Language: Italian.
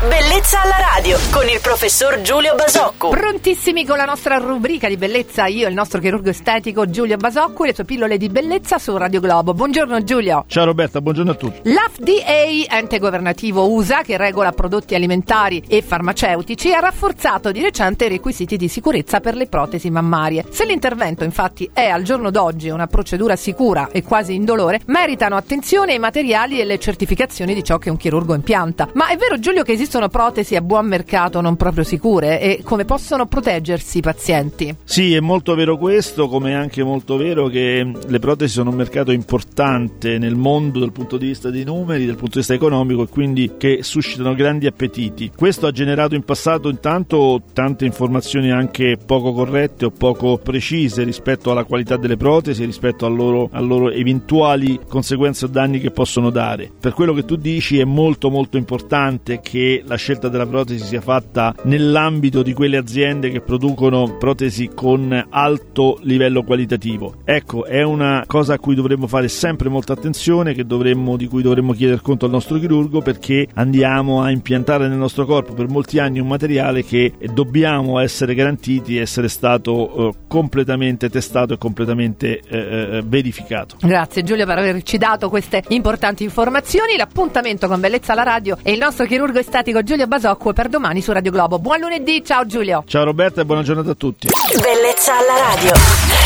Bellezza alla radio con il professor Giulio Basocco. Prontissimi con la nostra rubrica di bellezza, io e il nostro chirurgo estetico Giulio Basocco e le sue pillole di bellezza su Radio Globo. Buongiorno Giulio. Ciao Roberta, buongiorno a tutti. L'FDA, ente governativo USA che regola prodotti alimentari e farmaceutici, ha rafforzato di recente i requisiti di sicurezza per le protesi mammarie. Se l'intervento infatti è al giorno d'oggi una procedura sicura e quasi indolore, meritano attenzione i materiali e le certificazioni di ciò che un chirurgo impianta. Ma è vero Giulio che esistono protesi a buon mercato non proprio sicure e come possono proteggersi i pazienti? Sì, è molto vero questo, come è anche molto vero che le protesi sono un mercato importante nel mondo dal punto di vista dei numeri, dal punto di vista economico e quindi che suscitano grandi appetiti. Questo ha generato in passato intanto tante informazioni anche poco corrette o poco precise rispetto alla qualità delle protesi, rispetto a loro, a loro eventuali conseguenze o danni che possono dare. Per quello che tu dici è molto molto importante che la scelta della protesi sia fatta nell'ambito di quelle aziende che producono protesi con alto livello qualitativo. Ecco, è una cosa a cui dovremmo fare sempre molta attenzione, dovremmo, di cui dovremmo chiedere conto al nostro chirurgo perché andiamo a impiantare nel nostro corpo per molti anni un materiale che dobbiamo essere garantiti essere stato eh, completamente testato e completamente eh, eh, verificato. Grazie Giulio per averci dato queste importanti informazioni. L'appuntamento con Bellezza alla Radio e il nostro chirurgo estetico Giulio Basocco per domani su Radio Globo. Buon lunedì, ciao Giulio. Ciao Roberta e buona giornata a tutti. Bellezza alla radio.